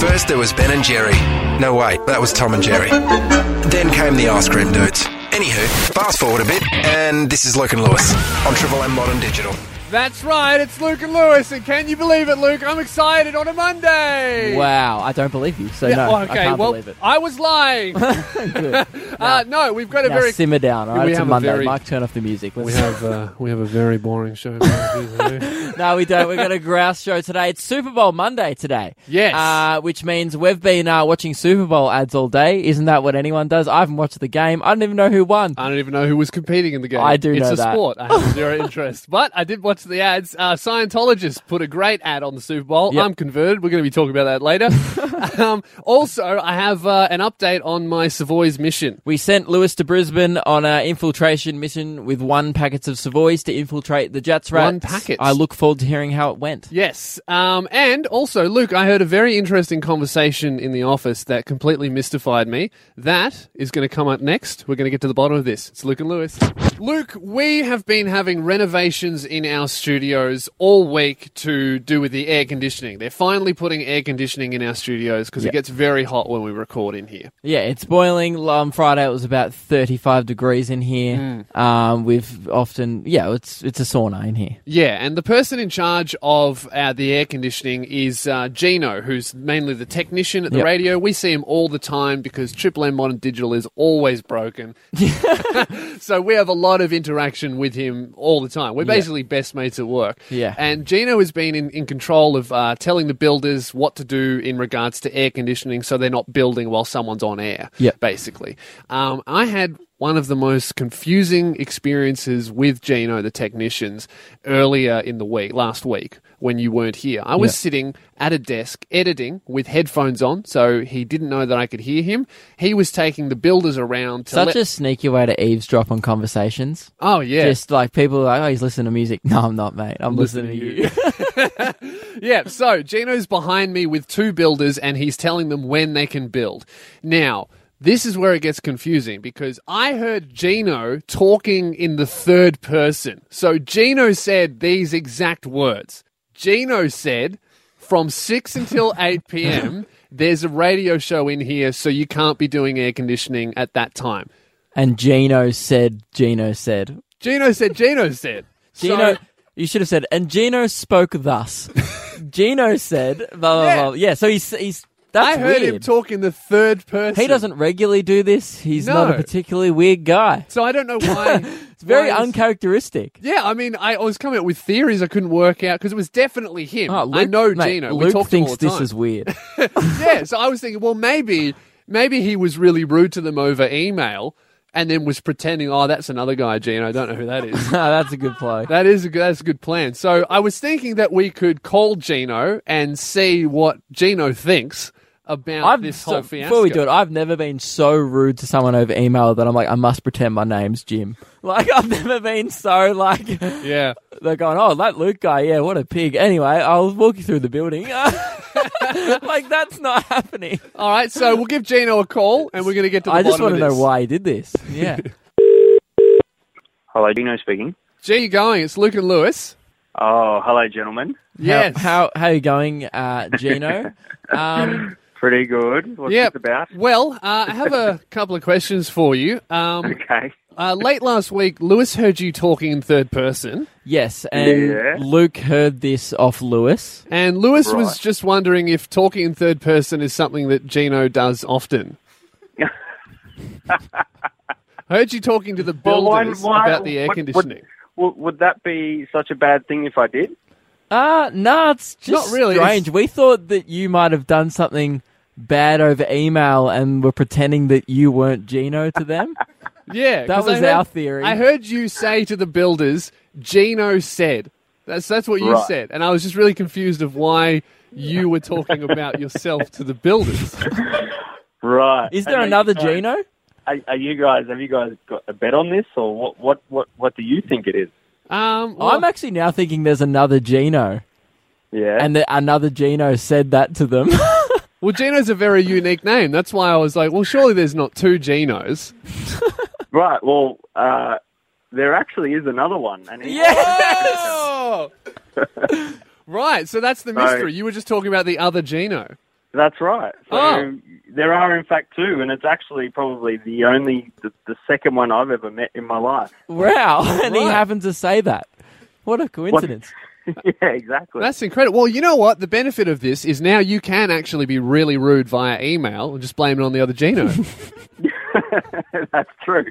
First there was Ben and Jerry. No, wait, that was Tom and Jerry. Then came the ice cream dudes. Anywho, fast forward a bit, and this is and Lewis on Triple M Modern Digital. That's right, it's Luke and Lewis, and can you believe it, Luke? I'm excited on a Monday. Wow, I don't believe you. So no, well, I okay, can't well, believe it. I was lying. Good. uh, no, we've got a now very simmer down. All right, We it's a have a Monday. very- Mike, turn off the music. Let's we have uh, we have a very boring show. no, we don't. We've got a grouse show today. It's Super Bowl Monday today. Yes. Uh, which means we've been uh, watching Super Bowl ads all day. Isn't that what anyone does? I haven't watched the game. I don't even know who won. I don't even know who was competing in the game. I do it's a that. sport. I have zero interest, but I did watch the ads. Uh, Scientologists put a great ad on the Super Bowl. Yep. I'm converted. We're going to be talking about that later. um, also, I have uh, an update on my Savoy's mission. We sent Lewis to Brisbane on an infiltration mission with one packets of Savoys to infiltrate the Jatz rats. One packet? I look forward to hearing how it went. Yes. Um, and also, Luke, I heard a very interesting conversation in the office that completely mystified me. That is going to come up next. We're going to get to the bottom of this. It's Luke and Lewis. Luke, we have been having renovations in our studios all week to do with the air conditioning. They're finally putting air conditioning in our studios because Yeah. it gets very hot when we record in here. Yeah, it's boiling. On Friday, it was about 35 degrees in here. Hmm. Um, we've often, yeah, it's it's a sauna in here. Yeah, and the person in charge of uh, the air conditioning is uh, Gino, who's mainly the technician at the Yep. radio. We see him all the time because Triple M Modern Digital is always broken. so we have a lot of interaction with him all the time. We're Yeah. basically best mates at work. Yeah. And Gino has been in, in control of uh, telling the builders what to do in regards to air conditioning so they're not building while someone's on air, Yep. basically. Um, I had one of the most confusing experiences with Gino, the technicians, earlier in the week, last week, when you weren't here. I was Yeah. sitting at a desk editing with headphones on, so he didn't know that I could hear him. He was taking the builders around to Such let- a sneaky way to eavesdrop on conversations. Oh, yeah. Just like people are like, oh, he's listening to music. No, I'm not, mate. I'm listening, to you. Yeah, so Gino's behind me with two builders and he's telling them when they can build. Now, this is where it gets confusing because I heard Gino talking in the third person. So Gino said these exact words. Gino said, from 6 until 8 p.m., there's a radio show in here, so you can't be doing air conditioning at that time. and Gino said, Gino said. Gino said, Gino said. Gino, So- you should have said, and Gino spoke thus. Gino said, blah, blah, Yeah. blah. Yeah, so he's, he's that's I heard weird. him talk in the third person. He doesn't regularly do this. He's not a particularly weird guy. So I don't know why. It's very uncharacteristic. Yeah, I mean, I was coming up with theories I couldn't work out because it was definitely him. Oh, I Luke- know mate, Gino. we Luke talked to him thinks all the this time. is weird. yeah, so I was thinking, well, maybe, maybe he was really rude to them over email, and then was pretending, oh, that's another guy, Gino. I don't know who that is. Ah, that's a good play. That is a good, that's a good plan. So I was thinking that we could call Gino and see what Gino thinks about I've this so- whole fiasco. before we do it, I've never been so rude to someone over email that I'm like, I must pretend my name's Jim. Like I've never been so like yeah. they're going, oh, that Luke guy, yeah, what a pig. Anyway, I'll walk you through the building. like that's not happening. All right, so we'll give Gino a call, and we're going to get to the I just want to know why he did this. Yeah. Hello, Gino speaking. Gee, you going? It's Luke and Lewis. Oh, hello, gentlemen. Yes. How how, how you going, uh, Gino? um, Pretty good. What's Yep. this about? Well, uh, I have a couple of questions for you. Um, Okay. uh, late last week, Lewis heard you talking in third person, yes, and Yeah. Luke heard this off Lewis. and Lewis was just wondering if talking in third person is something that Gino does often. I heard you talking to the Well, why- builders why- about the air would- would- conditioning. Would, would that be such a bad thing if I did? Uh no, it's just Not really, strange. We thought that you might have done something bad over email and were pretending that you weren't Gino to them. Yeah, that was heard- our theory. I heard you say to the builders, Gino said. That's that's what you Right. said, and I was just really confused of why you were talking about yourself to the builders. Right. Is there And another are you Gino? Are, are you guys? Have you guys got a bet on this, or what? What? What? What do you think it is? Um, well, I'm actually now thinking there's another Gino, Yeah. and that another Gino said that to them. well, Gino's a very unique name. That's why I was like, well, surely there's not two Ginos. right. Well, uh, there actually is another one. And he- Oh! right, so that's the So- mystery. You were just talking about the other Gino. That's right. So Oh. There are, in fact, two, and it's actually probably the only, the, the second one I've ever met in my life. Wow, and he Right. happened to say that. What a coincidence! yeah, exactly. That's incredible. Well, you know what? The benefit of this is now you can actually be really rude via email and just blame it on the other Gino. That's true.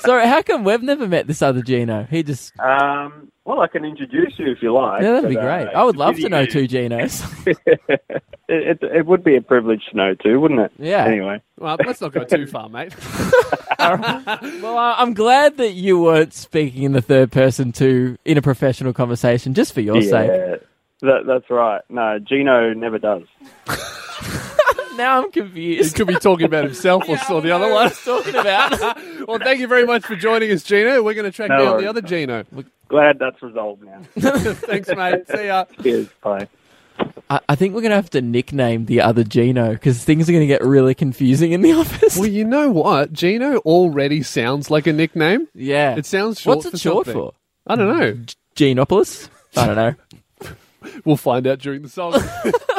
So how come we've never met this other Gino? He just Um, well, I can introduce you if you like. yeah, that'd be but, uh, great. I would love to know really- two Ginos. it, it, it would be a privilege to know two, wouldn't it? Yeah. Anyway. well, let's not go too far, mate. well, I- I'm glad that you weren't speaking in the third person to in a professional conversation, just for your sake. That, that's right. No, Gino never does. Now I'm confused. He could be talking about himself or, or the other one. talking about. well, thank you very much for joining us, Gino. We're going to track No down worries. the other Gino. Glad that's resolved now. Thanks, mate. See ya. Cheers. Bye. I, I think we're gonna have to nickname the other Gino because things are gonna get really confusing in the office. Well, you know what? Gino already sounds like a nickname. yeah. It sounds short What's it for short something. for? I don't know. Genopolis? I don't know. We'll find out during the song.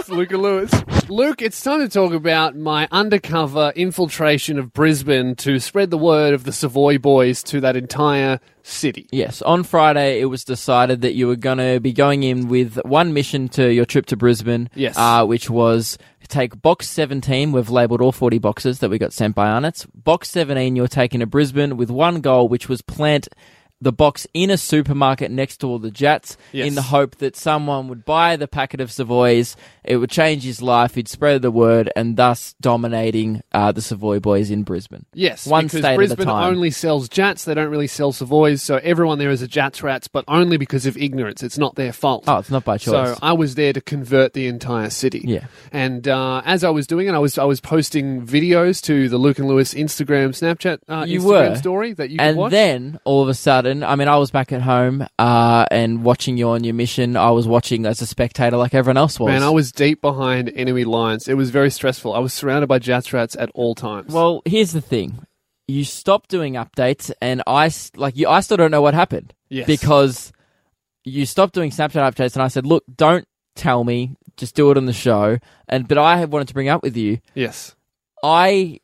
It's Luke and Lewis. Luke, it's time to talk about my undercover infiltration of Brisbane to spread the word of the Savoy boys to that entire city. Yes, on Friday it was decided that you were going to be going in with one mission to your trip to Brisbane. Yes. Uh, which was take box 17. We've labelled all 40 boxes that we got sent by Arnott's. Box 17 you're taking to Brisbane with one goal, which was plant the box in a supermarket next to all the Jatz Yes. in the hope that someone would buy the packet of Savoys. It would change his life. He'd spread the word and thus dominating uh, the Savoy boys in Brisbane. Yes, One because state at a Brisbane time. only sells Jatz. They don't really sell Savoys, so everyone there is a Jatz rats, but only because of ignorance. It's not their fault. Oh, it's not by choice. So I was there to convert the entire city. Yeah. And uh, as I was doing it, I was I was posting videos to the Luke and Lewis Instagram, Snapchat, uh, You Instagram were. story that you could and watch. then all of a sudden, I mean, I was back at home uh, and watching you on your mission. I was watching as a spectator, like everyone else was. Man, I was deep behind enemy lines. It was very stressful. I was surrounded by Jatz rats at all times. Well, here's the thing: you stopped doing updates, and I like you. I still don't know what happened yes. because you stopped doing Snapchat updates, and I said, "Look, don't tell me. Just do it on the show." And but I wanted to bring up with you. yes. I.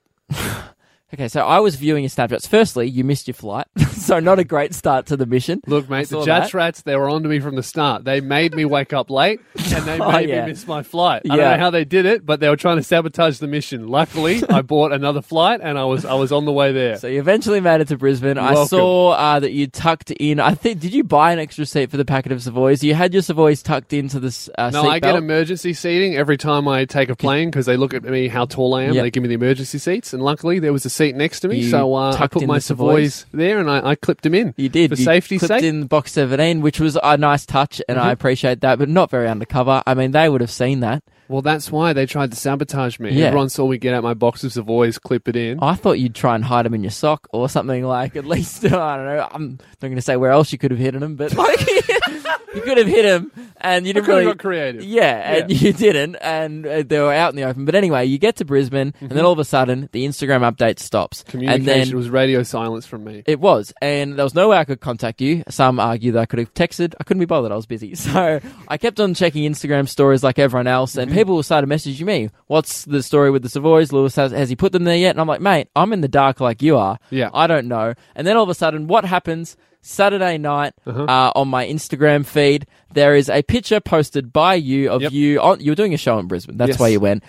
Okay, so I was viewing your Snapchats. Firstly, you missed your flight, so not a great start to the mission. Look, mate, the Jatz that. rats, they were on to me from the start. They made me wake up late and they Oh, made yeah. me miss my flight. I don't know how they did it, but they were trying to sabotage the mission. Luckily, I bought another flight and I was I was on the way there. So you eventually made it to Brisbane. I saw uh, that you tucked in. I think did you buy an extra seat for the packet of Savoys? You had your Savoys tucked into this uh, No, seat I get emergency seating every time I take a plane because they look at me how tall I am. Yep. They give me the emergency seats, and luckily there was a seat next to me, You so uh, I put my the Savoys. Savoys there and I, I clipped them in. You did for you safety's clipped sake. in box seventeen, which was a nice touch, and Mm-hmm. I appreciate that, but not very undercover. I mean, they would have seen that. Well, that's why they tried to sabotage me. Yeah. Everyone saw me get out my box of Savoys, clip it in. I thought you'd try and hide them in your sock or something like. At least I don't know. I'm not going to say where else you could have hidden them, but like you could have hit him, and you didn't really got creative. Yeah, and you didn't, and uh, they were out in the open. But anyway, you get to Brisbane, and then all of a sudden, the Instagram update stops. Communication and then was radio silence from me. it was, and there was no way I could contact you. Some argue that I could have texted. I couldn't be bothered. I was busy, so I kept on checking Instagram stories like everyone else, and people started messaging me. What's the story with the Savoys? Lewis has, has he put them there yet? And I'm like, mate, I'm in the dark like you are. Yeah. I don't know. And then all of a sudden, what happens? Saturday night Uh-huh. uh, on my Instagram feed, there is a picture posted by you of Yep. you. On, you were doing a show in Brisbane. That's Yes. why you went.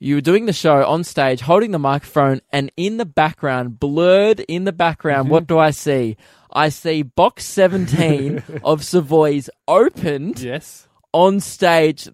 You were doing the show on stage, holding the microphone, and in the background, blurred in the background, Mm-hmm. what do I see? I see box 17 of Savoys opened Yes. on stage.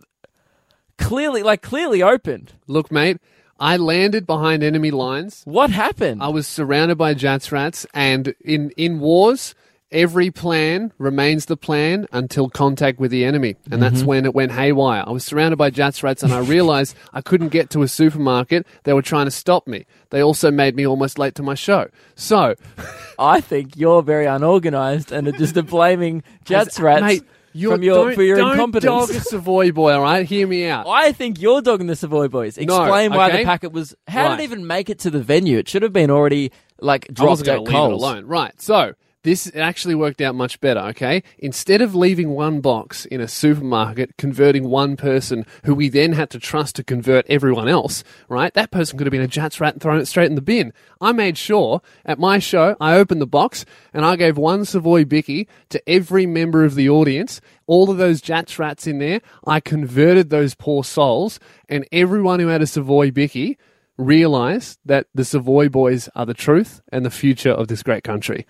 Clearly, like clearly opened. Look, mate, I landed behind enemy lines. What happened? I was surrounded by Jatz rats, and in, in wars, every plan remains the plan until contact with the enemy. And that's Mm-hmm. when it went haywire. I was surrounded by Jatz rats, and I realized I couldn't get to a supermarket. They were trying to stop me. They also made me almost late to my show. So, I think you're very unorganized and are just blaming Jatz rats mate, you're, from your, don't, for your don't incompetence. dog a Savoy boy, all right? Hear me out. I think you're dogging the Savoy boys. No, Explain why the packet was. How Right. did it even make it to the venue? It should have been already like I dropped wasn't at going leave it alone. Right. So This actually worked out much better, okay? Instead of leaving one box in a supermarket, converting one person who we then had to trust to convert everyone else, right? That person could have been a Jatz rat and thrown it straight in the bin. I made sure at my show, I opened the box and I gave one Savoy Bicky to every member of the audience. All of those Jatz rats in there, I converted those poor souls, and everyone who had a Savoy Bicky realized that the Savoy boys are the truth and the future of this great country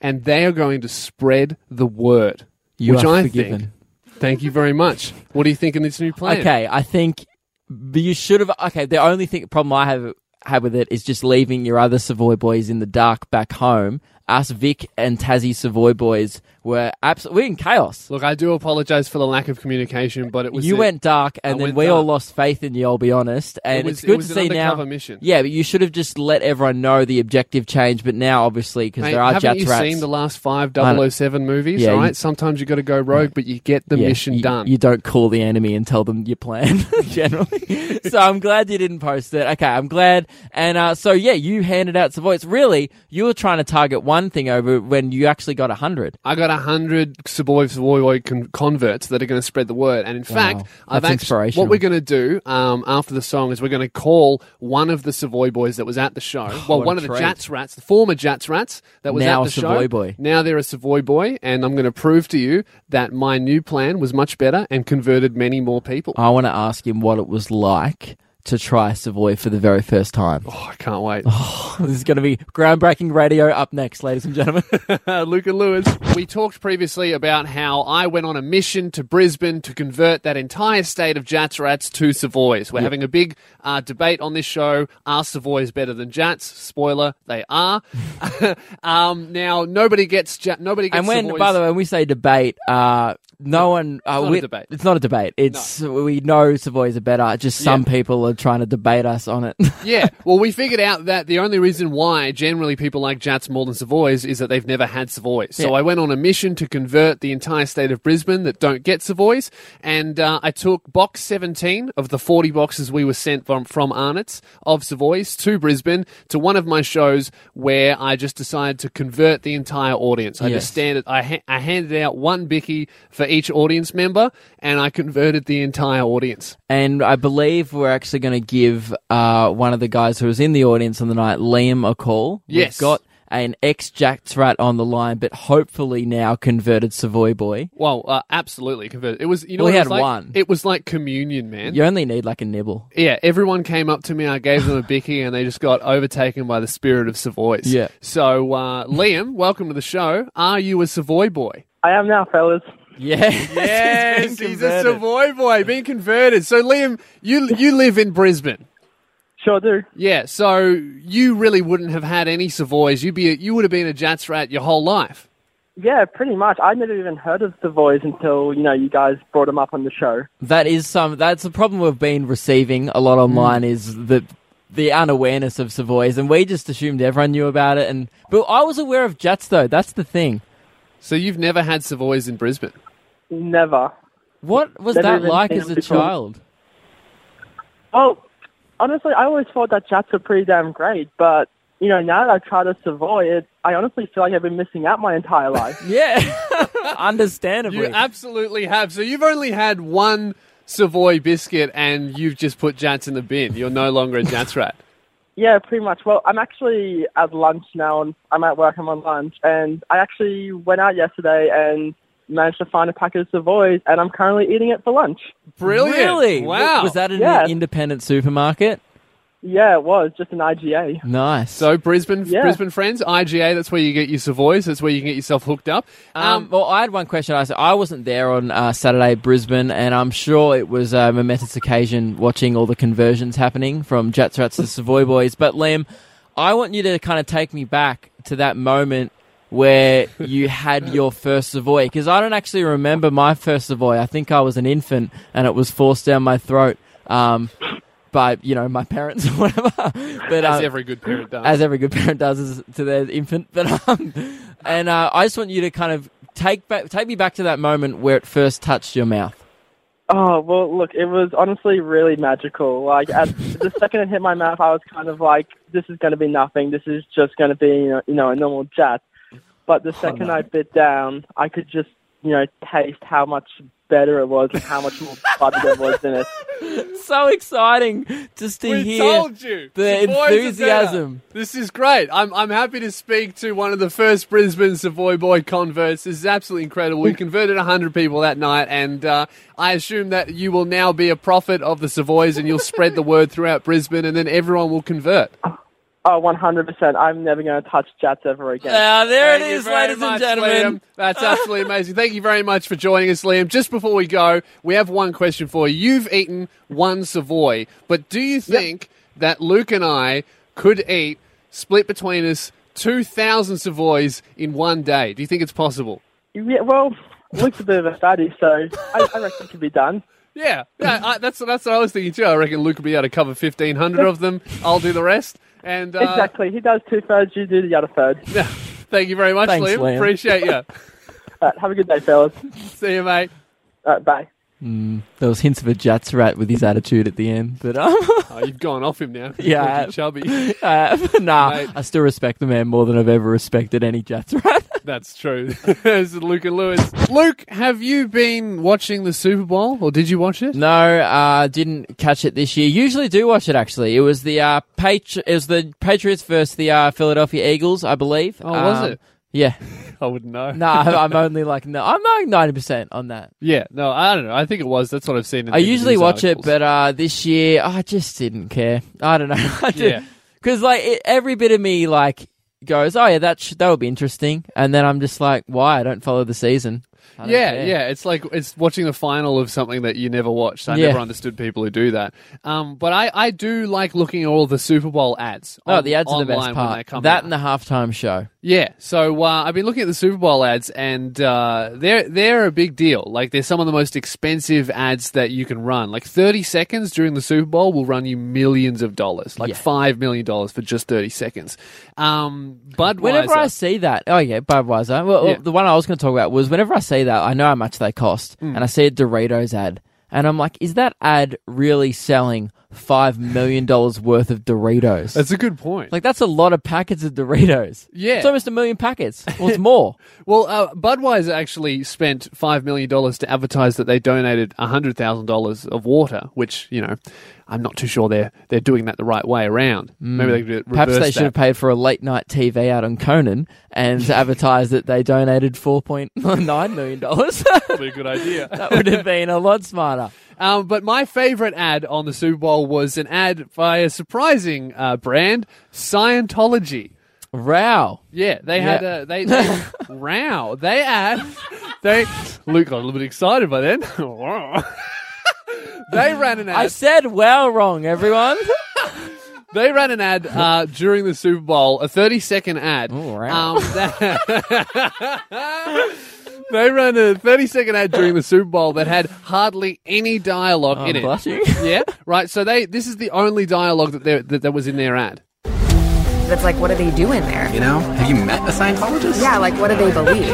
and they are going to spread the word. You which are I forgiven. think. Thank you very much. What do you think in this new plan? Okay, I think you should have. Okay, the only thing problem I have had with it is just leaving your other Savoy boys in the dark back home. Us, Vic and Tassie Savoy boys were absolutely in chaos. Look, I do apologize for the lack of communication, but it was You a- went dark, and I then we all lost faith in you. I'll be honest, and was- it's it good was to see now. mission. Yeah, but you should have just let everyone know the objective change. But now, obviously, because there are haven't you rats. seen the last five 007 movies? Yeah, all you- right, sometimes you got to go rogue, but you get the Yeah, mission you, done. You don't call the enemy and tell them your plan, generally. so I'm glad you didn't post it. Okay, I'm glad. And uh, so, yeah, you handed out Savoy. It's really, you were trying to target one thing over when you actually got a 100. I got a hundred Savoy Savoy con- converts that are going to spread the word, and in fact, I've That's actually, what we're going to do um, after the song is we're going to call one of the Savoy boys that was at the show. well, one of the. Jatz rats, the former Jatz rats that was Now at the show. Savoy boy. Now they're a Savoy boy, and I'm going to prove to you that my new plan was much better and converted many more people. I want to ask him what it was like to try Savoy for the very first time. Oh, I can't wait. this is going to be groundbreaking radio up next, ladies and gentlemen. Luca Lewis. We talked previously about how I went on a mission to Brisbane to convert that entire state of Jatz rats to Savoys. We're having a big uh, debate on this show. Are Savoys better than Jatz? Spoiler, they are. um, now nobody gets ja- nobody gets and when, Savoys. by the way, when we say debate, uh, no one. Uh, not a debate. It's not a debate. It's we know Savoys are better. Just some Yeah. people are trying to debate us on it. yeah, well, we figured out that the only reason why generally people like Jatz more than Savoys is that they've never had Savoys. So Yeah. I went on a mission to convert the entire state of Brisbane that don't get Savoys, and uh, I took box 17 of the 40 boxes we were sent from, from Arnott's of Savoys to Brisbane to one of my shows where I just decided to convert the entire audience. I Yes. just standed, I, ha- I handed out one Bicky for each audience member, and I converted the entire audience. And I believe we're actually going to give uh, one of the guys who was in the audience on the night, Liam, a call. Yes. We've got an ex Jatz rat on the line, but hopefully now converted Savoy boy. Well, uh, absolutely converted. It was, you know, Well, what it had like? one. It was like communion, man. You only need like a nibble. Yeah, everyone came up to me. I gave them a bicky, and they just got overtaken by the spirit of Savoys. Yeah. So, uh, Liam, welcome to the show. Are you a Savoy boy? I am now, fellas. Yeah. Yes, been he's a. Savoy boy, being converted. So, Liam, you you live in Brisbane. Sure do. Yeah. So you really wouldn't have had any Savoys. You'd be a, you would have been a Jatz rat your whole life. Yeah, pretty much. I never even heard of Savoys until, you know, you guys brought them up on the show. That is some. That's the problem we've been receiving a lot online mm. is the the unawareness of Savoys, and we just assumed everyone knew about it. And but I was aware of Jatz though. That's the thing. So you've never had Savoys in Brisbane. Never. What was Never that even like seen as them a before. child? Well, honestly, I always thought that Jatz were pretty damn great, but, you know, now that I've tried a Savoy, it, I honestly feel like I've been missing out my entire life. Yeah, understandably. You absolutely have. So you've only had one Savoy biscuit, and you've just put Jatz in the bin. You're no longer a Jatz rat. Yeah, pretty much. Well, I'm actually at lunch now, and I'm at work, I'm on lunch, and I actually went out yesterday and managed to find a packet of Savoys, and I'm currently eating it for lunch. Brilliant! Really? Wow. Was that an Yeah. independent supermarket? Yeah, it was, just an IGA. Nice. So Brisbane, Yeah. Brisbane friends, IGA. That's where you get your Savoys. That's where you can get yourself hooked up. Um, well, I had one question. I said I wasn't there on uh, Saturday, Brisbane, and I'm sure it was a momentous occasion watching all the conversions happening from Jatz Rats to Savoy Boys. But Liam, I want you to kind of take me back to that moment where you had your first Savoy, because I don't actually remember my first Savoy. I think I was an infant, and it was forced down my throat. Um, by you know my parents or whatever, but as um, every good parent does. as every good parent does is to their infant. But um, and uh, I just want you to kind of take back, take me back to that moment where it first touched your mouth. Oh, well, look, it was honestly really magical. Like, at the second it hit my mouth, I was kind of like, this is going to be nothing. This is just going to be, you know, you know, a normal jet. but the second no. I bit down, I could just, you know, taste how much better it was and how much more butter there was in it. So exciting just to We hear told you the enthusiasm. This is great. I'm I'm happy to speak to one of the first Brisbane Savoy boy converts. This is absolutely incredible. We converted hundred people that night, and uh, I assume that you will now be a prophet of the Savoys, and you'll spread the word throughout Brisbane, and then everyone will convert. Oh, 100%. I'm never going to touch Jatz ever again. Ah, there Thank it you is, very ladies and gentlemen. Liam. That's absolutely amazing. Thank you very much for joining us, Liam. Just before we go, we have one question for you. You've eaten one Savoy, but do you think that Luke and I could eat, split between us, 2,000 Savoys in one day? Do you think it's possible? Yeah, well, Luke's a bit of a fatty, so I, I reckon it could be done. Yeah, yeah I, that's, that's what I was thinking too. I reckon Luke will be able to cover 1,500 of them. I'll do the rest. And uh, exactly. He does two thirds, you do the other third. Thank you very much, Thanks, Liam. Liam. Appreciate you. All right, have a good day, fellas. See you, mate. All right, bye. There was hints of a Jatz rat with his attitude at the end, but um, Oh, you've gone off him now. Yeah, I Called you have. chubby. uh, nah, Mate. I still respect the man more than I've ever respected any Jatz rat. That's true. this is Luke and Lewis. Luke, have you been watching the Super Bowl, or did you watch it? No, uh, didn't catch it this year. Usually do watch it actually. It was the uh, Patri- it was the Patriots versus the uh, Philadelphia Eagles, I believe. Oh, was Um, it? Yeah. I wouldn't know. No, I'm only like no. I'm like ninety percent on that. Yeah, no, I don't know. I think it was. That's what I've seen. In I usually watch it, but uh, this year I just didn't care. I don't know. I Yeah. because like it, every bit of me like goes, oh yeah, that sh- that would be interesting, and then I'm just like, why? I don't follow the season. Yeah, care. yeah, it's like it's watching the final of something that you never watched. I Yeah. never understood people who do that. Um, but I, I do like looking at all the Super Bowl ads. Oh, on- the ads are the best part. That out. and the halftime show. Yeah, so uh, I've been looking at the Super Bowl ads, and uh, they're they're a big deal. Like they're some of the most expensive ads that you can run. Like thirty seconds during the Super Bowl will run you millions of dollars, like Yeah. five million dollars for just thirty seconds. Um, Budweiser. Whenever I see that, oh yeah, Budweiser. Well, Yeah. the one I was going to talk about was whenever I see that, I know how much they cost, Hmm. and I see a Doritos ad, and I'm like, is that ad really selling five million dollars worth of Doritos? that's a good point. like that's a lot of packets of Doritos. Yeah. it's almost a million packets. Well, it's more. Well, uh, Budweiser actually spent five million dollars to advertise that they donated hundred thousand dollars of water, which you know, I'm not too sure they're they're doing that the right way around. Maybe they could Mm. Perhaps they should that. have paid for a late night TV out on Conan and advertised that they donated four point nine million dollars. Probably a good idea. that would have been a lot smarter. Um, but my favorite ad on the Super Bowl was an ad by a surprising uh, brand, Scientology. Row. Yeah, they had a they, they row. They had they Luke got a little bit excited by then. they ran an ad. I said well wrong, everyone. They ran an ad uh, during the Super Bowl, a 30 second ad. Oh, wow. Um, that- they ran a 30 second ad during the Super Bowl that had hardly any dialogue oh, I'm in it. Yeah, right. So they this is the only dialogue that, there- that that was in their ad. It's like, what do they do in there? You know, have you met a Scientologist? Yeah, like, what do they believe?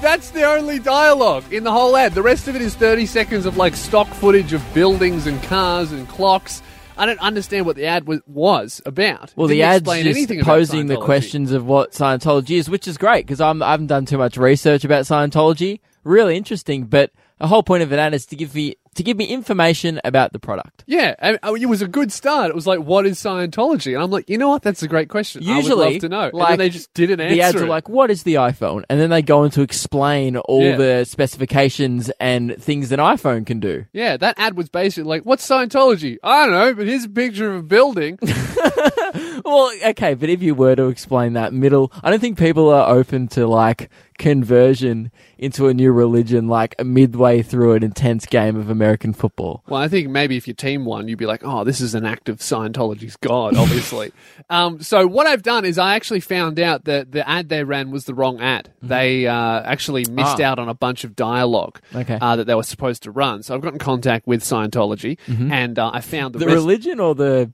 That's the only dialogue in the whole ad. The rest of it is 30 seconds of like stock footage of buildings and cars and clocks. I don't understand what the ad was, was about. Well, the ad's just posing the questions of what Scientology is, which is great because I haven't done too much research about Scientology. Really interesting, but the whole point of an ad is to give me to give me information about the product. Yeah, and uh, it was a good start. It was like, "What is Scientology?" And I'm like, you know what? That's a great question. I Usually, would love to know. and like, then they just didn't answer The ads it. are like, "What is the iPhone?" and then they go on to explain all Yeah. the specifications and things an iPhone can do. yeah, that ad was basically like, "What's Scientology?" I don't know, but here's a picture of a building. Well, okay, but if you were to explain that middle, I don't think people are open to like conversion into a new religion like midway through an intense game of American football. well, I think maybe if your team won, you'd be like, "Oh, this is an act of Scientology's god." Obviously. um, so what I've done is I actually found out that the ad they ran was the wrong ad. They uh, actually missed Ah. out on a bunch of dialogue Okay. uh, that they were supposed to run. So I've got in contact with Scientology, and uh, I found the, The rest- religion or the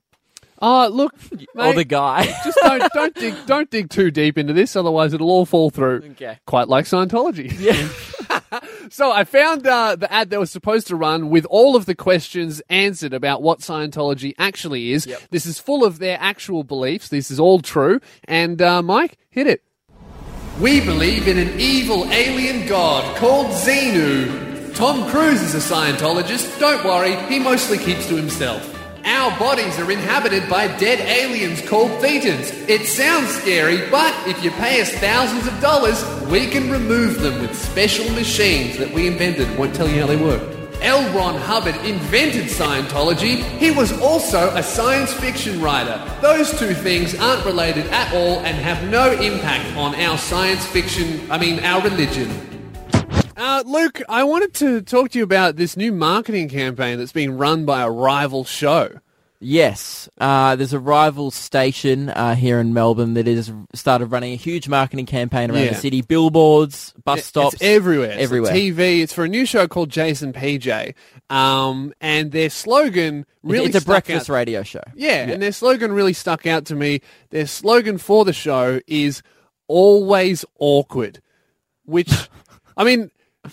Oh, look, or the guy? just don't don't dig don't dig too deep into this, otherwise it'll all fall through. Okay. Quite like Scientology. Yeah. so I found uh, the ad that was supposed to run with all of the questions answered about what Scientology actually is. This is full of their actual beliefs. This is all true. And uh, Mike, hit it. We believe in an evil alien god called Xenu. Tom Cruise is a Scientologist. Don't worry, he mostly keeps to himself. Our bodies are inhabited by dead aliens called thetans. It sounds scary, but if you pay us thousands of dollars, we can remove them with special machines that we invented. Won't tell you how they work. L. Ron Hubbard invented Scientology. He was also a science fiction writer. Those two things aren't related at all and have no impact on our science fiction, I mean, our religion. Uh, Luke, I wanted to talk to you about this new marketing campaign that's being run by a rival show. Yes, uh, there's a rival station uh, here in Melbourne that has started running a huge marketing campaign around Yeah. the city, billboards, bus stops, It's everywhere. It's everywhere. TV. It's for a new show called Jase & PJ. Um, and their slogan really it's a breakfast out. radio show. Yeah, and their slogan really stuck out to me. Their slogan for the show is always awkward, which, I mean,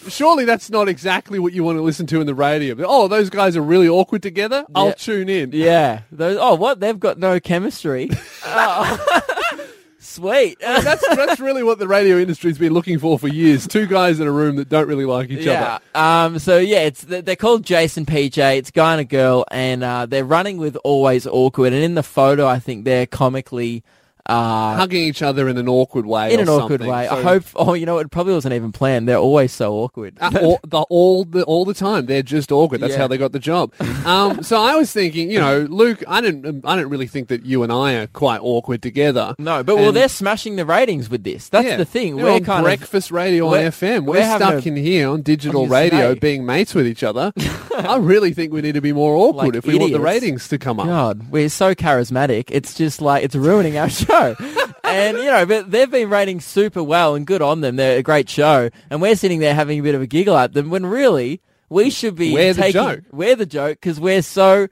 surely that's not exactly what you want to listen to in the radio. But, oh, those guys are really awkward together. I'll Yeah. tune in. Yeah. Those, oh, what? They've got no chemistry. Oh. Sweet. That's that's really what the radio industry's been looking for for years. Two guys in a room that don't really like each yeah. other. Um. So yeah, it's they're called Jase & PJ. It's guy and a girl, and uh, they're running with always awkward. And in the photo, I think they're comically uh, Hugging each other in an awkward way. in or an awkward something. way. I hope. Oh, you know, it probably wasn't even planned. They're always so awkward. Uh, all, the, all the all the time. They're just awkward. That's Yeah. how they got the job. Um, so I was thinking, you know, Luke, I didn't, I didn't really think that you and I are quite awkward together. no, but well, they're smashing the ratings with this. That's Yeah. the thing. We're on kind breakfast radio on we're- FM. We're, we're stuck a- in here on digital radio, say. being mates with each other. I really think we need to be more awkward Like if we want the ratings to come up. God, we're so charismatic. It's just like it's ruining our show. and you know, but they've been rating super well, and good on them. They're a great show, and we're sitting there having a bit of a giggle at them when really we should be We're the joke. We're the joke because we're so.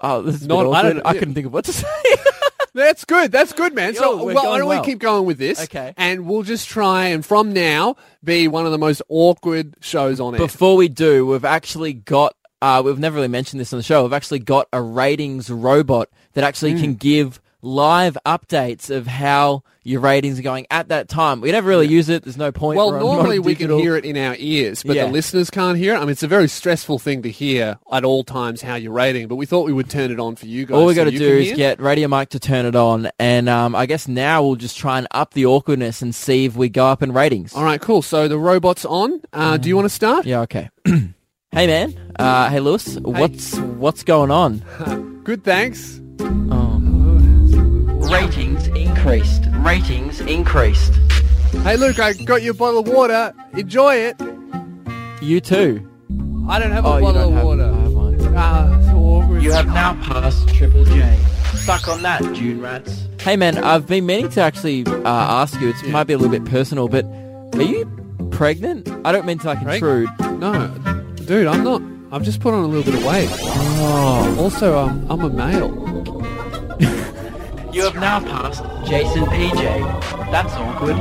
Oh, this is Not-. I don't- I couldn't think of what to say. That's good. That's good, man. So Yo, well, why don't well. we keep going with this? Okay. And we'll just try and from now be one of the most awkward shows on it. Before we do, we've actually got. Uh, we've never really mentioned this on the show. We've actually got a ratings robot that actually Hmm. can give live updates of how your ratings are going at that time. We never really use it. There's no point. Well, normally we can hear it in our ears, but Yeah. the listeners can't hear it. I mean, it's a very stressful thing to hear at all times how you're rating, but we thought we would turn it on for you guys. All we so got to do is hear. get Radio Mike to turn it on, and um, I guess now we'll just try and up the awkwardness and see if we go up in ratings. All right, cool. So the robot's on. Uh, do you want to start? Yeah, okay. hey man, uh, hey Lewis, what's what's going on? Good, thanks. Oh. Ratings increased. Ratings increased. Hey, Luke, I got you a bottle of water. Enjoy it. You too. I don't have a Oh, you bottle don't of have, water. I have one. Ah, so awkward. You have now passed Triple J. Suck on that, June rats. Hey man, I've been meaning to actually uh, ask you. It might be a little bit personal, but are you pregnant? I don't mean to like Preg- intrude. No, dude, I'm not. I've just put on a little bit of weight. Oh. Also, um, I'm a male. You have now passed Jase & PJ. That's awkward.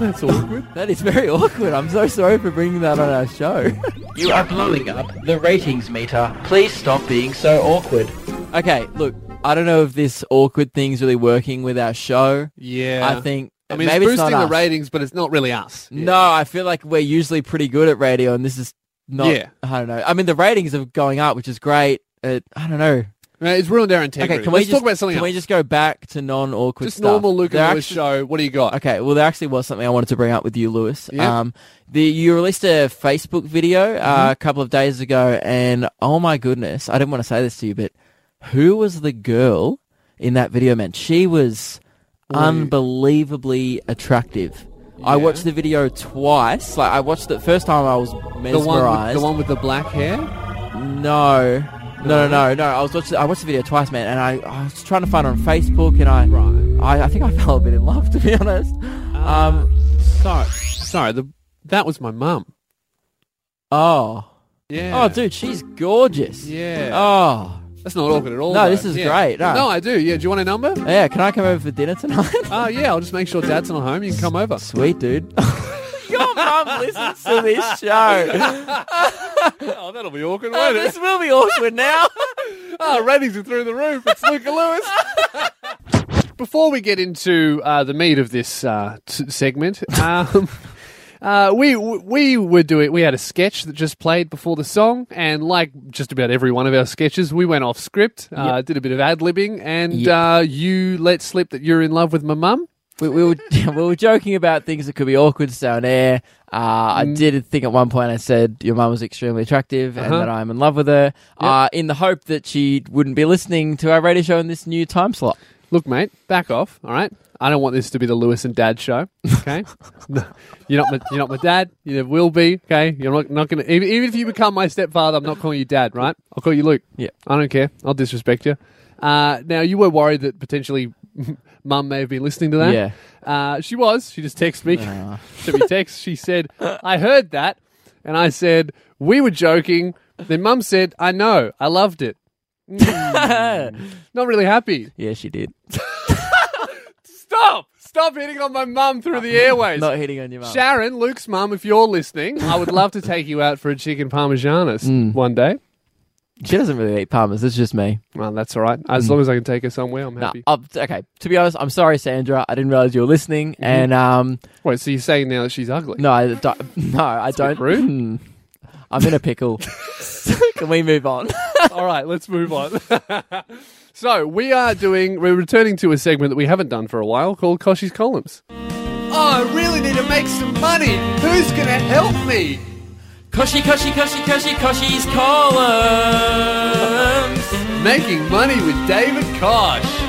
That's awkward. That is very awkward. I'm so sorry for bringing that on our show. you are blowing up the ratings meter. Please stop being so awkward. Okay, look, I don't know if this awkward thing's really working with our show. Yeah. I think I mean, maybe it's it's boosting not the us. ratings, but it's not really us. No, I feel like we're usually pretty good at radio, and this is not. Yeah. I don't know. I mean, the ratings are going up, which is great. Uh, I don't know. Right, It's ruined our integrity. Okay, can Let's we talk about something can else. we just go back to non-awkward just stuff? normal Luke There and Lewis actually- show. What do you got? Okay, well, there actually was something I wanted to bring up with you, Lewis. Yeah. Um, the you released a Facebook video Mm-hmm. uh, a couple of days ago, and oh my goodness, I didn't want to say this to you, but who was the girl in that video? Man, she was unbelievably attractive. I watched the video twice. Like I watched it first time, I was mesmerized. The one, with, the one with the black hair. No. No, no, no, no. I was watching. I watched the video twice, man, and I, I was trying to find her on Facebook, and I, Right. I, I think I fell a bit in love, to be honest. Um, Sorry, sorry. The that was my mum. oh, Yeah. oh, dude, she's gorgeous. Yeah. Oh, That's not awkward at all. No, though. this is Yeah. great, no. No, I do. Yeah. Do you want a number? yeah. Can I come over for dinner tonight? Oh, yeah. I'll just make sure Dad's not home. You can come over. Sweet, dude. Mum listens to this show. oh, that'll be awkward, Oh, won't this it? will be awkward now. Oh, ratings are through the roof. It's and Lewis. before we get into uh, the meat of this uh, t- segment, um, uh, we we were doing we had a sketch that just played before the song, and like just about every one of our sketches, we went off script, uh, did a bit of ad libbing, and Yep. uh, you let slip that you're in love with my mum. We, we, were, we were joking about things that could be awkward to say on air. Uh, I Mm. did think at one point I said your mum was extremely attractive and Uh-huh. that I'm in love with her, uh, in the hope that she wouldn't be listening to our radio show in this new time slot. Look, mate, back off. All right, I don't want this to be the Lewis and Dad show. Okay, No, you're not my, you're not my dad. You never will be. Okay, you're not not gonna even, even if you become my stepfather, I'm not calling you dad. Right? I'll call you Luke. Yeah. I don't care. I'll disrespect you. Uh, now you were worried that potentially mum may have been listening to that. Yeah. Uh, she was. She just texted me. Uh. Sent me text. She said, "I heard that," and I said, "We were joking." Then mum said, "I know. I loved it." Mm. not really happy. Yeah, she did. Stop! Stop hitting on my mum through the airways. Not hitting on your mum. Sharon, Luke's mum, if you're listening, I would love to take you out for a chicken parmesanas Mm. one day. She doesn't really eat parmas. It's just me. Well, that's all right. As long as I can take her somewhere, I'm No, happy. uh, okay. To be honest, I'm sorry, Sandra. I didn't realize you were listening. Mm-hmm. And um, Wait, so you're saying now that she's ugly? no, I don't. No, I don't. rude. Hmm. I'm in a pickle. Can we move on? all right, let's move on. so we are doing. We're returning to a segment that we haven't done for a while called Kochie's Columns. Oh, I really need to make some money. Who's gonna help me? Kochie, Kochie, Kochie, Kochie, Kochie's columns. Making money with David Koch.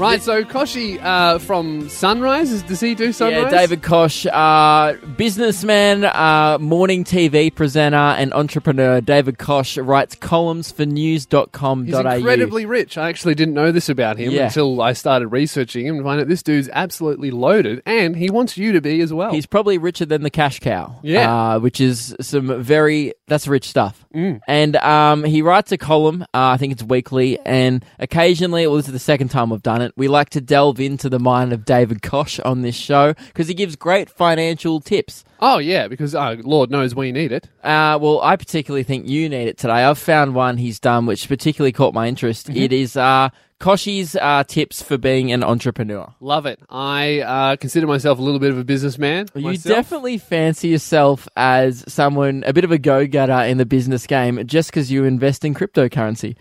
Right, so Kochie uh, from Sunrise, is- does he do Sunrise? Yeah, David Koch, uh, businessman, uh, morning TV presenter, and entrepreneur. David Koch writes columns for news.com.au. He's incredibly rich. I actually didn't know this about him Yeah. until I started researching him and find out this dude's absolutely loaded, and he wants you to be as well. He's probably richer than the cash cow. Yeah. Uh, which is some very, that's rich stuff. Mm. And um, he writes a column, uh, I think it's weekly, and occasionally, well, this is the second time we've done it, we like to delve into the mind of David Koch on this show because he gives great financial tips. oh yeah, because uh, Lord knows we need it. Uh, well, I particularly think you need it today. I've found one he's done which particularly caught my interest. Mm-hmm. It is uh, Kochie's uh, tips for being an entrepreneur. Love it. I uh, consider myself a little bit of a businessman. You myself. definitely fancy yourself as someone, a bit of a go getter in the business game just because you invest in cryptocurrency.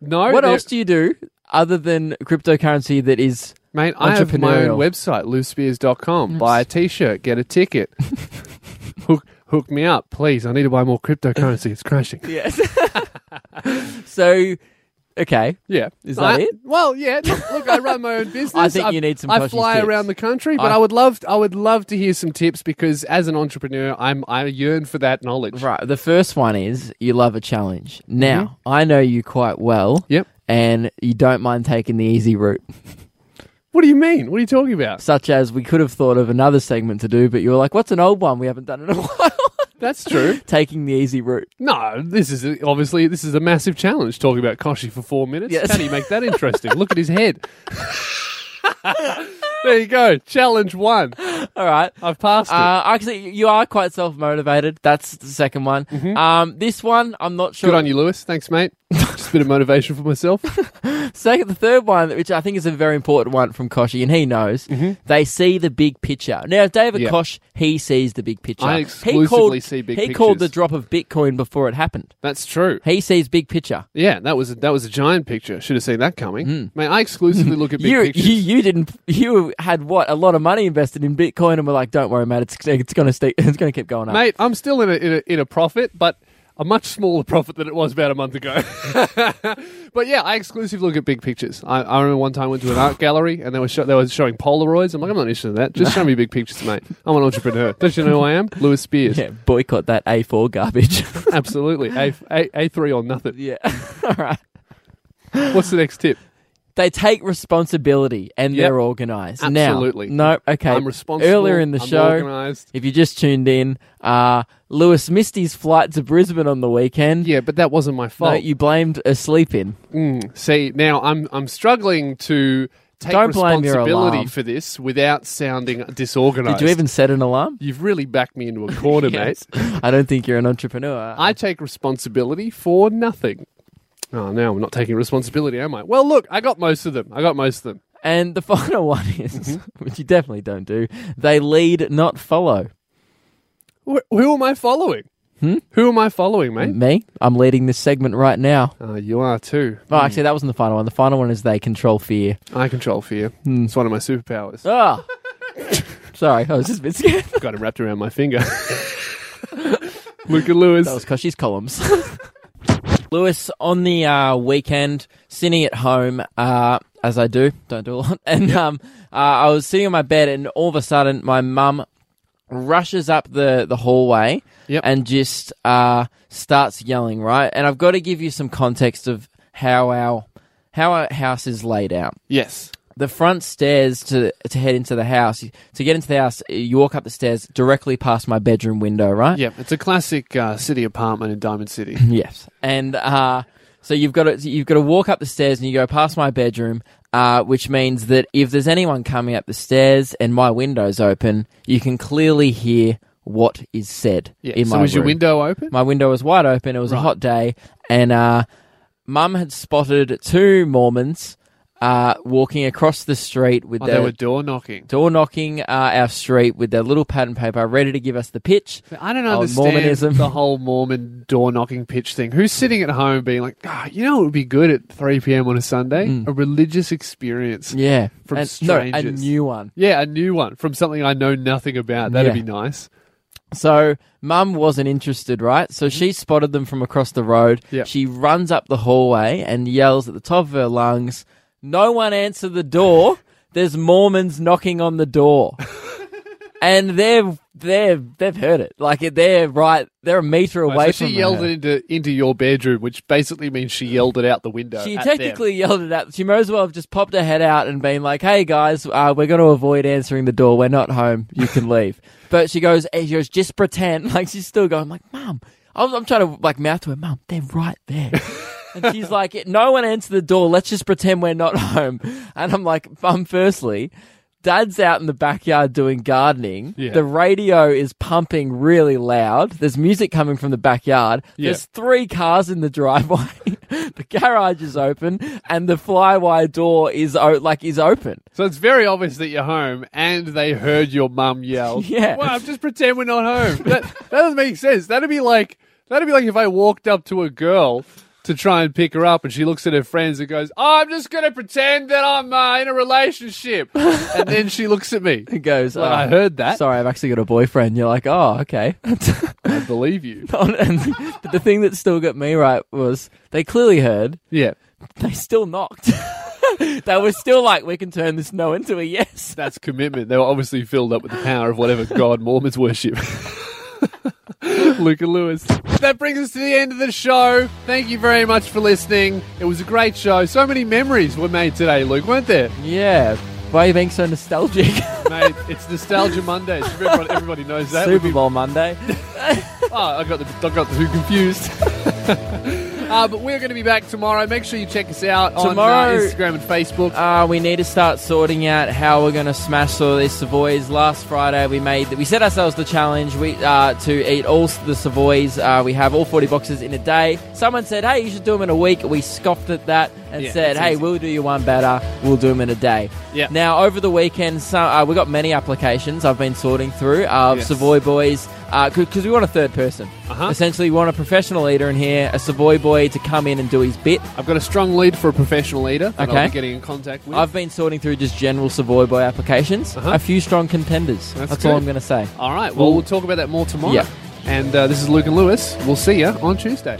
no. what else do you do other than cryptocurrency that is. Mate, I have my own Entrepreneurial. website, lewisspears.com. Buy a t-shirt, get a ticket. hook, hook me up, please. I need to buy more cryptocurrency. It's crashing. Yes. so, okay. Yeah. Is that I- it? Well, yeah. Look, look, I run my own business. I think I- you need some I fly tips. around the country, but I- I, would love I would love to hear some tips because as an entrepreneur, I'm I yearn for that knowledge. Right. The first one is you love a challenge. Now, Mm-hmm. I know you quite well. Yep. And you don't mind taking the easy route. What do you mean? What are you talking about? Such as we could have thought of another segment to do, but you were like, what's an old one we haven't done in a while? That's true. taking the easy route. No, this is a, obviously this is a massive challenge. Talking about Kochie for four minutes. Yes. How do you make that interesting? Look at his head. there you go. Challenge one. All right. I've passed it. Uh, actually, you are quite self motivated. That's the second one. Um, this one, I'm not sure. Mm-hmm. Good on you, Lewis. Thanks, mate. Just a bit of motivation for myself. Second, the third one, which I think is a very important one from Kochie, and he knows, they see the big picture. Now, David Mm-hmm. Koch, he sees the big picture. I he exclusively called, see big He called the drop of Bitcoin before it happened. That's true. He sees big picture. Yeah, that was a, that was a giant picture. Should have seen that coming. Mate, I exclusively look at big You, pictures. you, you didn't. You had what a lot of money invested in Bitcoin, and we're like, "Don't worry, mate. It's it's going to stay. It's going to keep going up." Mate, I'm still in a, in a in a profit, but a much smaller profit than it was about a month ago. but yeah, I exclusively look at big pictures. I, I remember one time I went to an art gallery and they were sho- they were showing Polaroids. I'm like, I'm not interested in that. Just show me big pictures, mate. I'm an entrepreneur. Don't you know who I am? Lewis Spears. Yeah, boycott that A4 garbage. Absolutely. A, a, A3 or nothing. yeah. All right. What's the next tip? They take responsibility and Yep. they're organised. Absolutely. Now, no, okay. I'm responsible. Earlier in the I'm show, organised. if you just tuned in, uh, Lewis missed his flight to Brisbane on the weekend. Yeah, but that wasn't my No, fault. you blamed a sleep in. Mm. See, now I'm I'm struggling to take Don't blame your responsibility alarm. for this without sounding disorganized. Did you even set an alarm? You've really backed me into a corner, mate. I don't think you're an entrepreneur. I take responsibility for nothing. Oh, now I'm not taking responsibility, am I? Well, look, I got most of them. I got most of them. And the final one is, Mm-hmm. which you definitely don't do, they lead, not follow. Wh- who am I following? Hmm? Who am I following, mate? Me? I'm leading this segment right now. Uh, you are too. Oh, actually, that wasn't the final one. The final one is they control fear. I control fear. It's one of my superpowers. Ah! Sorry, I was just a bit scared. Got it wrapped around my finger. Luca Lewis. That was because she's columns. Lewis, on the uh, weekend, sitting at home, uh, as I do, don't do a lot, and um, uh, I was sitting on my bed, and all of a sudden, my mum rushes up the, the hallway Yep. and just uh, starts yelling, right? And I've got to give you some context of how our how our house is laid out. yes. The front stairs to to head into the house, to get into the house, you walk up the stairs directly past my bedroom window, right? Yep. It's a classic uh, city apartment in Diamond City. Yes, and uh, so you've got to you've got to walk up the stairs and you go past my bedroom, uh, which means that if there's anyone coming up the stairs and my window's open, you can clearly hear what is said Yeah. in so my was your window open? My window was wide open. It was a hot day, and uh, Mum had spotted two Mormons uh, walking across the street with Oh, their they were door knocking. door knocking uh, our street with their little pad and paper, ready to give us the pitch. I don't Oh, understand Mormonism. the whole Mormon door knocking pitch thing. Who's sitting at home being like, ah, you know, it would be good at 3 p.m. on a Sunday? A religious experience. Mm. Yeah, From and, no, a new one. Yeah, a new one from something I know nothing about. That'd Yeah. be nice. So mum wasn't interested, right? So she spotted them from across the road. Mm-hmm. She runs up the hallway and yells at the top of her lungs, "No one answer the door. There's Mormons knocking on the door." and they've they've they've heard it. Like they're right. They're a meter away Right, so from she yelled her. it into into your bedroom, which basically means she yelled it out the window. She at them. technically yelled it out. She might as well have just popped her head out and been like, "Hey guys, uh, we're going to avoid answering the door. We're not home. You can leave." but she goes, eh, "She goes, just pretend." Like she's still going, like, "Mom." I was, I'm trying to like mouth to her, "Mom, they're right there." And she's like, "No one answered the door. Let's just pretend we're not home." And I'm like, "Mum, firstly." Dad's out in the backyard doing gardening. Yeah. The radio is pumping really loud. There's music coming from the backyard. Yeah. There's three cars in the driveway. the garage is open, and the flywire door is o- like is open. So it's very obvious that you're home, and they heard your mum yell. Yeah. Well, just pretend we're not home. That, that doesn't make sense. That'd be like that'd be like if I walked up to a girl to try and pick her up, and she looks at her friends and goes, oh, "I'm just gonna pretend that I'm uh, in a relationship," and then she looks at me. and goes. Well, "Oh, I heard that. Sorry, I've actually got a boyfriend. You're like, oh, okay. I believe you. and, but the thing that still got me right was they clearly heard. Yeah, They still knocked. they were still like, we can turn this no into a yes. that's commitment. They were obviously filled up with the power of whatever God Mormons worship. Luca Lewis. That brings us to the end of the show. Thank you very much for listening. It was a great show. So many memories were made today, Luke, weren't there? Yeah. Why are you being so nostalgic? Mate, it's Nostalgia Mondays. Everybody, everybody knows that. Super Bowl Monday. Oh, I got the I got the two confused. uh, but we're going to be back tomorrow. Make sure you check us out on uh, Instagram and Facebook. Uh, we need to start sorting out how we're going to smash all these Savoys. Last Friday, we made we set ourselves the challenge we uh, to eat all the Savoys. Uh, we have all forty boxes in a day. Someone said, "Hey, you should do them in a week." We scoffed at that and Yeah, said, "Hey, easy. we'll do you one better. We'll do them in a day." Yeah. Now, over the weekend, so, uh, we got many applications. I've been sorting through of Yes. Savoy boys because we want a third person. Uh-huh. Essentially, we want a professional eater in here, a Savoy boy to come in and do his bit. I've got a strong lead for a professional eater that I'll Okay. be getting in contact with. I've been sorting through just general Savoy Boy applications. Uh-huh. A few strong contenders. That's That's, all. I'm going to say. All right. Well, we'll talk about that more tomorrow. Yeah. And uh, this is Luke and Lewis. We'll see you on Tuesday.